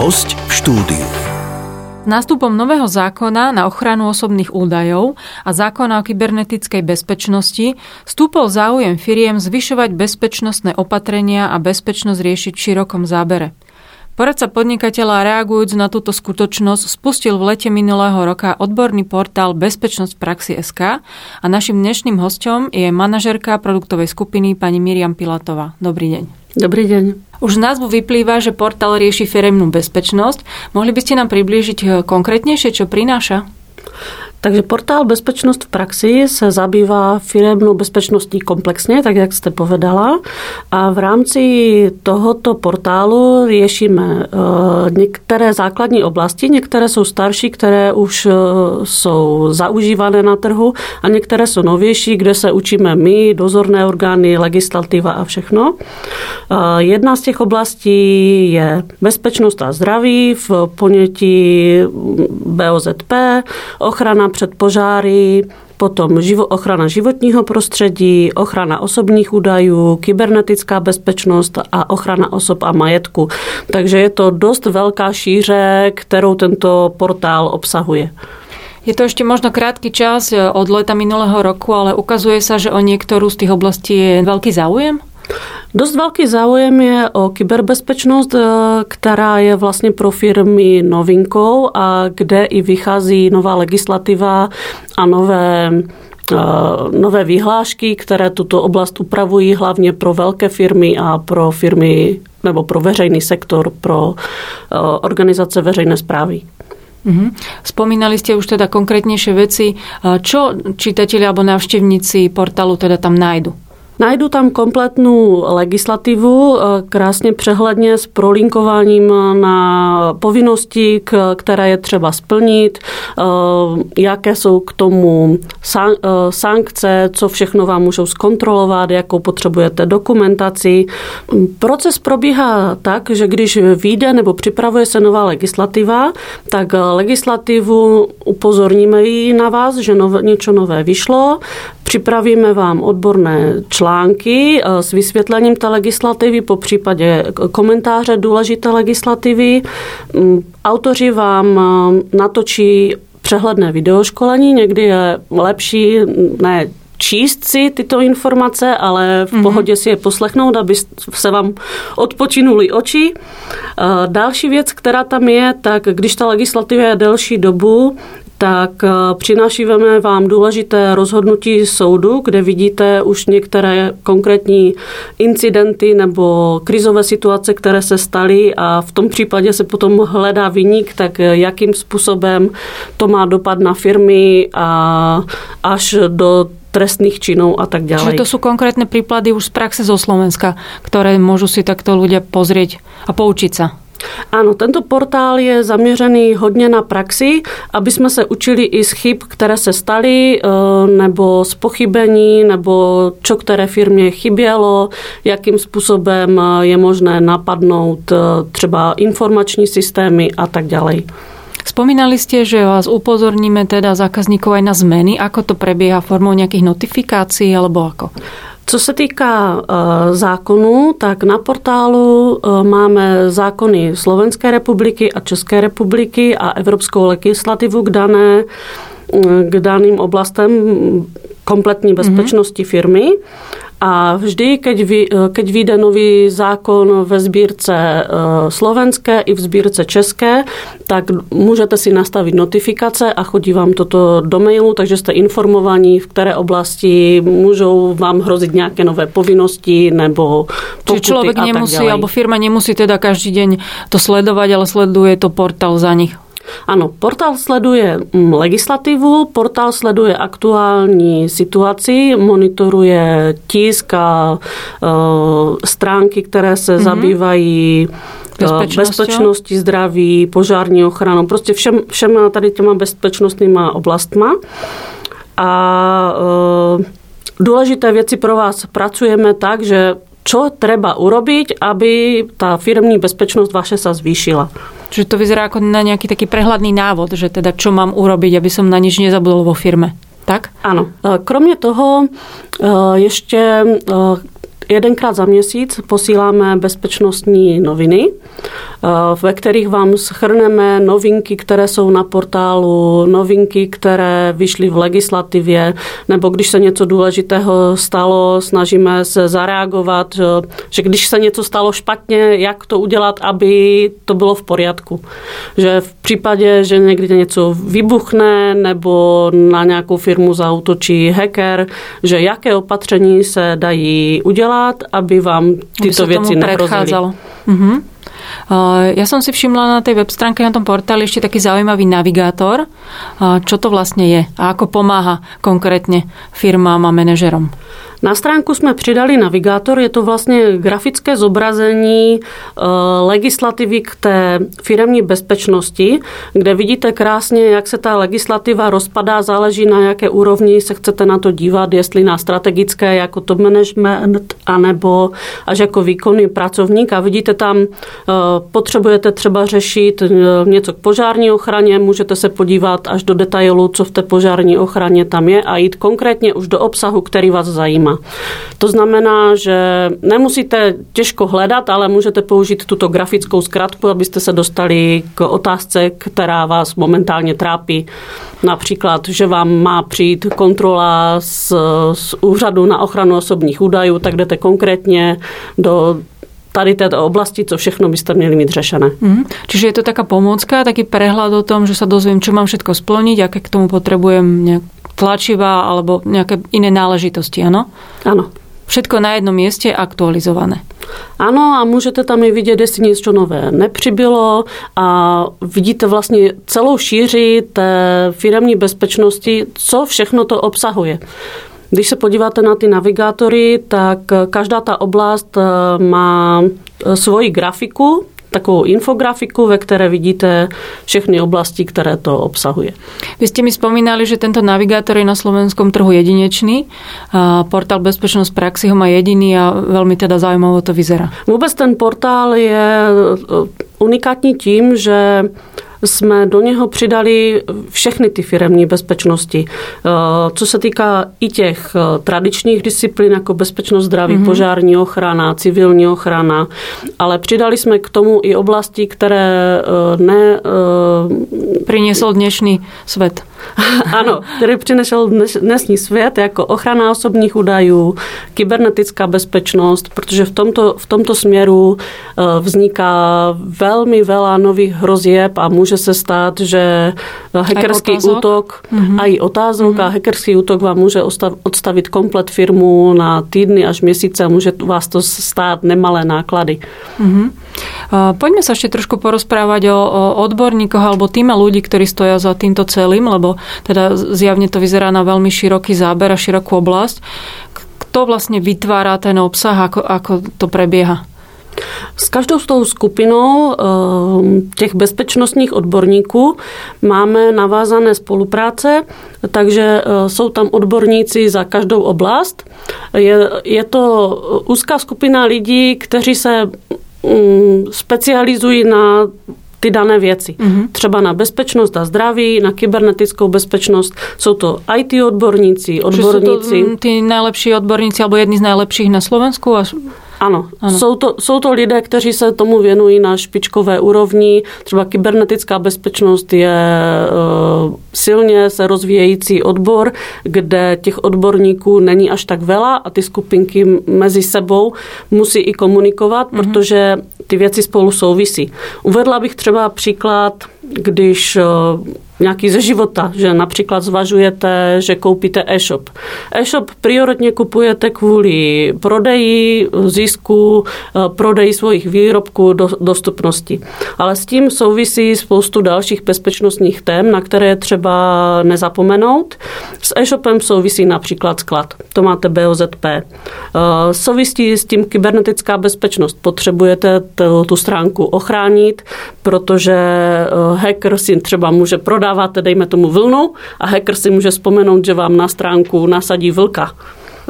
Host v štúdiu. Nástupom nového zákona na ochranu osobných údajov a zákona o kybernetickej bezpečnosti stúpol záujem firiem zvyšovať bezpečnostné opatrenia a bezpečnosť riešiť v širokom zábere. Poradca podnikateľa reagujúc na túto skutočnosť spustil v lete minulého roka odborný portál Bezpečnosť praxi SK a našim dnešným hostom je manažerka produktovej skupiny pani Miriam Pilatová. Dobrý deň. Dobrý deň. Už z názvu vyplýva, že portál rieši firemnú bezpečnosť. Mohli by ste nám priblížiť eh, konkrétnejšie, čo prináša? Takže portál Bezpečnost v praxi se zabývá firemnou bezpečností komplexně, tak jak jste povedala. A v rámci tohoto portálu řešíme eh, některé základní oblasti, některé jsou starší, které už eh, jsou zaužívané na trhu a některé jsou novější, kde se učíme my, dozorné orgány, legislativa a všechno. Eh, jedna z těch oblastí je bezpečnost a zdraví v ponětí BOZP, ochrana před požáry, potom živo, ochrana životního prostředí, ochrana osobních údajů, kybernetická bezpečnost a ochrana osob a majetku. Takže je to dost velká šíře, kterou tento portál obsahuje. Je to ešte možno krátky čas od leta minulého roku, ale ukazuje sa, že o niektorú z tých oblastí je veľký záujem? Dost velký záujem je o kyberbezpečnost, eh, která je vlastně pro firmy novinkou a kde i vychází nová legislativa a nové eh, nové vyhlášky, které tuto oblast upravují hlavně pro velké firmy a pro firmy nebo pro veřejný sektor, pro eh, organizace veřejné zprávy. Mm-hmm. Spomínali ste už teda konkrétnejšie veci. Čo čitatelia alebo návštevníci portálu teda tam nájdu? Najdu tam kompletnou legislativu, eh, krásně přehledně s prolinkováním na povinnosti, které je třeba splnit, eh, jaké jsou k tomu eh, sankce, co všechno vám můžou zkontrolovat, jakou potřebujete dokumentaci. Proces probíhá tak, že když vyjde nebo připravuje se nová legislativa, tak legislativu upozorníme ji na vás, že něco nové vyšlo, připravíme vám odborné články, eh, s vysvětlením té legislativy, po případě komentáře důležité legislativy. Mm, autoři vám eh, natočí přehledné videoškolení, někdy je lepší ne číst si tyto informace, ale v mm-hmm. pohodě si je poslechnout, aby se vám odpočinuli oči. Eh, další věc, která tam je, tak když ta legislativa je delší dobu, tak eh, přinášíme vám důležité rozhodnutí soudu, kde vidíte už některé konkrétní incidenty nebo krizové situace, které se staly a v tom případě se potom hledá vyník, tak eh, jakým způsobem to má dopad na firmy a až do trestných činov a tak ďalej. Čiže to sú konkrétne príklady už z praxe zo Slovenska, ktoré môžu si takto ľudia pozrieť a poučiť sa. Ano, tento portál je zaměřený hodně na praxi, aby jsme se učili i z chyb, které se staly, eh, nebo z pochybení, nebo čo které firmě chybělo, jakým způsobem je možné napadnout eh, třeba informační systémy a tak dále. Spomínali ste, že vás upozorníme teda zákazníkov aj na zmeny. Ako to prebieha formou nejakých notifikácií alebo ako? Co se týká eh, zákonů, tak na portálu eh, máme zákony Slovenské republiky a České republiky a evropskou legislativu k dané eh, k daným oblastem kompletní bezpečnosti firmy. A vždy, keď, vy, keď vyjde nový zákon ve sbírce e, slovenské i v sbírce české, tak můžete si nastavit notifikace a chodí vám toto do mailu, takže jste informovaní, v které oblasti můžou vám hrozit nějaké nové povinnosti nebo pokuty Čiže člověk nemusí, alebo firma nemusí teda každý den to sledovat, ale sleduje to portál za nich. Ano, portál sleduje mm, legislativu, portál sleduje aktuální situaci, monitoruje tisk a uh, stránky, které se mm-hmm. zabývají bezpečnosti, zdraví, požární ochranou, prostě všem, všem tady těma bezpečnostnýma oblastma. A uh, důležité věci pro vás pracujeme tak, že čo treba urobiť, aby tá firmní bezpečnosť vaše sa zvýšila. Čiže to vyzerá ako na nejaký taký prehľadný návod, že teda čo mám urobiť, aby som na nič nezabudol vo firme. Tak? Ano. E, kromě toho e, ještě e, jedenkrát za měsíc posíláme bezpečnostní noviny ve kterých vám schrneme novinky, které jsou na portálu, novinky, které vyšly v legislativě, nebo když se něco důležitého stalo, snažíme se zareagovat, že když se něco stalo špatně, jak to udělat, aby to bylo v pořádku. Že v případě, že někdy něco vybuchne nebo na nějakou firmu zautočí hacker, že jaké opatření se dají udělat, aby vám tyto věci nehrozily. Mhm. Ja som si všimla na tej web stránke, na tom portáli ešte taký zaujímavý navigátor. Čo to vlastne je a ako pomáha konkrétne firmám a manažerom? Na stránku jsme přidali navigátor, je to vlastně grafické zobrazení eh, legislativy k té firemní bezpečnosti, kde vidíte krásně, jak se ta legislativa rozpadá, záleží na jaké úrovni se chcete na to dívat, jestli na strategické jako top management, anebo až jako výkonný pracovník. A vidíte tam, eh, potřebujete třeba řešit eh, něco k požární ochraně, můžete se podívat až do detailu, co v té požární ochraně tam je a jít konkrétně už do obsahu, který vás zajímá firma. To znamená, že nemusíte těžko hledat, ale můžete použít tuto grafickou zkratku, abyste se dostali k otázce, která vás momentálně trápí. Například, že vám má přijít kontrola z, z úřadu na ochranu osobních údajů, tak jdete konkrétně do tady této oblasti, co všechno byste měli mít řešené. Mm. Čiže je to taká pomôcka, taký prehľad o tom, že sa dozviem, čo mám všetko splniť, aké k tomu potrebujem nejak tlačiva alebo nejaké iné náležitosti, ano? Ano. Všetko na jednom mieste aktualizované. Ano a můžete tam i vidět, jestli něco nové nepřibylo a vidíte vlastně celou šíři té firmní bezpečnosti, co všechno to obsahuje. Když se podíváte na ty navigátory, tak každá ta oblast eh, má eh, svoji grafiku, takovou infografiku, ve které vidíte všechny oblasti, které to obsahuje. Vy ste mi spomínali, že tento navigátor je na slovenskom trhu jedinečný. Portál Bezpečnosť praxi ho má jediný a veľmi teda zaujímavo to vyzerá. Vůbec ten portál je unikátní tím, že jsme do něho přidali všechny ty firemní bezpečnosti. Eh, co se týká i těch eh, tradičních disciplín, jako bezpečnost zdraví, mm-hmm. požární ochrana, civilní ochrana, ale přidali jsme k tomu i oblasti, které eh, ne... Přinesl dnešní svět. ano, který přinesl dnesní svět jako ochrana osobních údajů, kybernetická bezpečnost, protože v tomto, v tomto směru vzniká velmi veľa nových hrozieb a může může se stát, že hackerský útok mm-hmm. a i otázok mm-hmm. a hackerský útok vám může odstavit komplet firmu na týdny až měsíce a může vás to stát nemalé náklady. Mm-hmm. Poďme sa ešte trošku porozprávať o, o odborníkoch alebo týme ľudí, ktorí stoja za týmto celým, lebo teda zjavne to vyzerá na veľmi široký záber a širokú oblasť. Kto vlastne vytvára ten obsah, ako, ako to prebieha? S každou s tou skupinou ehm, těch bezpečnostních odborníků máme navázané spolupráce, takže eh, jsou tam odborníci za každou oblast. Je, je to úzká skupina lidí, kteří se mm, specializují na ty dané věci. Mm-hmm. Třeba na bezpečnost a zdraví, na kybernetickou bezpečnost. Jsou to IT odborníci, odborníci. Jsou to ty nejlepší odborníci, alebo jedni z nejlepších na Slovensku? Ano, ano. Jsou, to, jsou to lidé, kteří se tomu věnují na špičkové úrovni. Třeba kybernetická bezpečnost je uh, silně se rozvíjející odbor, kde těch odborníků není až tak vela a ty skupinky mezi sebou musí i komunikovat, mm-hmm. protože ty věci spolu souvisí. Uvedla bych třeba příklad, když uh, nějaký ze života, že například zvažujete, že koupíte e-shop. E-shop prioritně kupujete kvůli prodeji, zisku, eh, prodeji svých výrobků, do, dostupnosti. Ale s tím souvisí spoustu dalších bezpečnostních tém, na které třeba nezapomenout. S e-shopem souvisí například sklad. To máte BOZP. Eh, souvisí s tím kybernetická bezpečnost. Potřebujete tu stránku ochránit, protože eh, hacker si třeba může prodáváte, dejme tomu vlnu a hacker si může vzpomenout, že vám na stránku nasadí vlka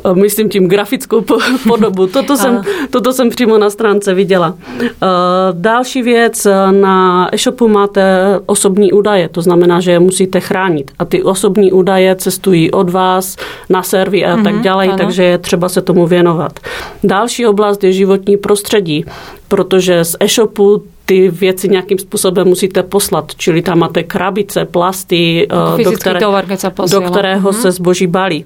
e, myslím tím grafickou podobu. Toto jsem, toto jsem přímo na stránce viděla. E, další věc, e, na e-shopu máte osobní údaje, to znamená, že je musíte chránit. A ty osobní údaje cestují od vás na servy a tak mhm, dále, takže je třeba se tomu věnovat. Další oblast je životní prostředí, protože z e-shopu ty věci nějakým způsobem musíte poslat, čili tam máte krabice, plasty, do, které, tovar, do kterého mm-hmm. se zboží balí.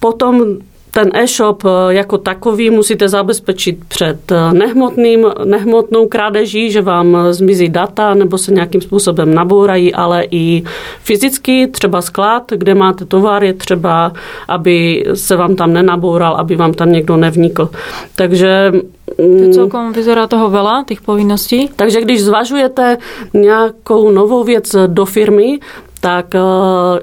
Potom ten e-shop eh, jako takový musíte zabezpečit před eh, nehmotným, nehmotnou krádeží, že vám zmizí data nebo se nějakým způsobem nabourají, ale i fyzicky, třeba sklad, kde máte tovar, je třeba, aby se vám tam nenaboural, aby vám tam někdo nevnikl. Takže to mm, celkom vyzerá toho veľa, těch povinností. Takže když zvažujete nějakou novou věc do firmy, tak eh,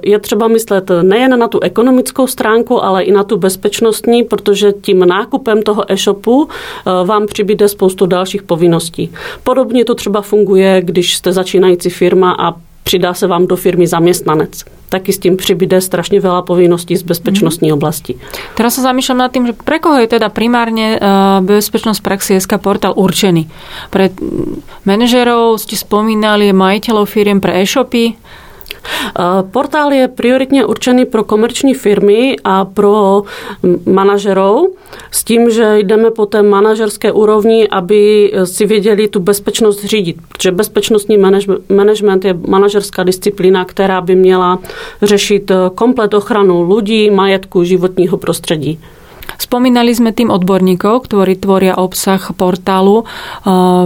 je třeba myslet nejen na tu ekonomickou stránku, ale i na tu bezpečnostní, protože tím nákupem toho e-shopu eh, vám přibyde spoustu dalších povinností. Podobně to třeba funguje, když jste začínající firma a přidá se vám do firmy zaměstnanec. Taky s tím přibyde strašně veľa povinností z bezpečnostní mm. oblasti. Teraz sa zamýšľam nad tým, že pre koho je teda primárne uh, bezpečnosť praxi SK portál určený? Pre manažerov ste spomínali, majiteľov firiem pre e-shopy, Eh, portál je prioritně určený pro komerční firmy a pro manažerov s tím, že jdeme po té manažerské úrovni, aby si věděli tu bezpečnost řídit. Protože bezpečnostní management je manažerská disciplína, která by měla řešit eh, komplet ochranu lidí, majetku, životního prostředí. Spomínali sme tým odborníkov, ktorí tvoria obsah portálu.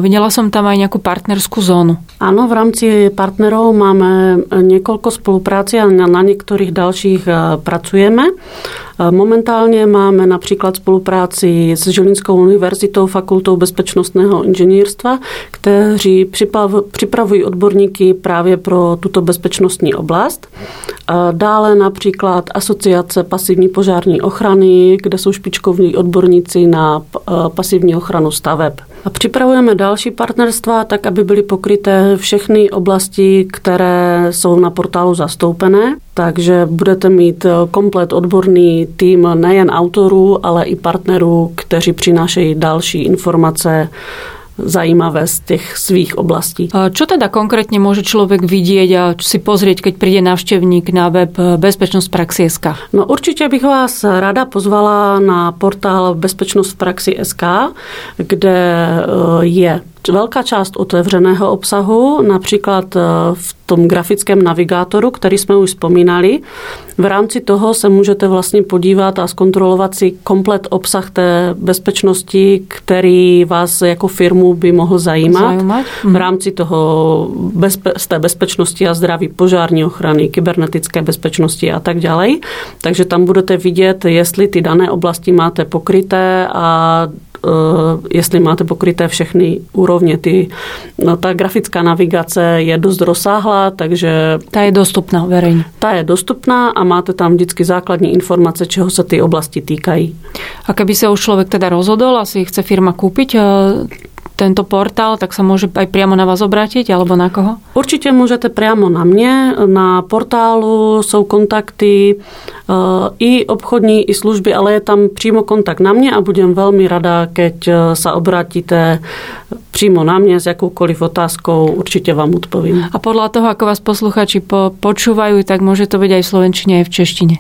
Videla som tam aj nejakú partnerskú zónu. Ano, v rámci partnerov máme několik spolupráci a na některých dalších pracujeme. Momentálně máme například spolupráci s Žilinskou univerzitou, fakultou bezpečnostného inženýrstva, kteří připravují odborníky právě pro tuto bezpečnostní oblast. Dále například asociace pasivní požární ochrany, kde jsou špičkoví odborníci na pasivní ochranu staveb. A připravujeme další partnerstva, tak aby byly pokryté všechny oblasti, které jsou na portálu zastoupené. Takže budete mít komplet odborný tým nejen autorů, ale i partnerů, kteří přinášejí další informace zajímavé z těch svých oblastí. Čo teda konkrétně může člověk vidět a si pozrieť, keď přijde návštěvník na web Bezpečnost praxi SK? No určitě bych vás ráda pozvala na portál Bezpečnost v praxi SK, kde eh, je velká část otevřeného obsahu, například eh, v tom grafickém navigátoru, který jsme už vzpomínali. V rámci toho se můžete vlastně podívat a zkontrolovat si komplet obsah té bezpečnosti, který vás jako firmu by mohl zajímat. zajímat. V rámci toho bezpe- z té bezpečnosti a zdraví, požární ochrany, kybernetické bezpečnosti a tak dále. Takže tam budete vidět, jestli ty dané oblasti máte pokryté a jestli máte pokryté všechny úrovně. Ty, no, ta grafická navigace je dost rozsáhlá, takže... Ta je dostupná veřejně. Ta je dostupná a máte tam vždycky základní informace, čeho se ty oblasti týkají. A keby se už člověk teda rozhodol, asi chce firma koupit eh, tento portál, tak sa môže aj priamo na vás obrátiť, alebo na koho? Určitě můžete priamo na mě. Na portálu jsou kontakty eh, i obchodní, i služby, ale je tam přímo kontakt na mě a budem velmi rada, keď eh, se obrátíte přímo na mě s jakoukoliv otázkou, určitě vám odpovím. A podle toho, ako vás posluchači po, počúvajú, tak môže to byť aj v slovenčine, aj v češtine.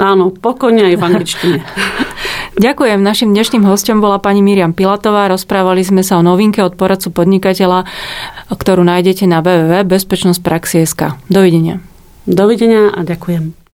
Áno, pokojne aj v angličtine. Ďakujem. Našim dnešným hostom bola pani Miriam Pilatová. Rozprávali sme sa o novinke od poradcu podnikateľa, ktorú nájdete na www.bezpečnostpraxie.sk. Dovidenia. Dovidenia a ďakujem.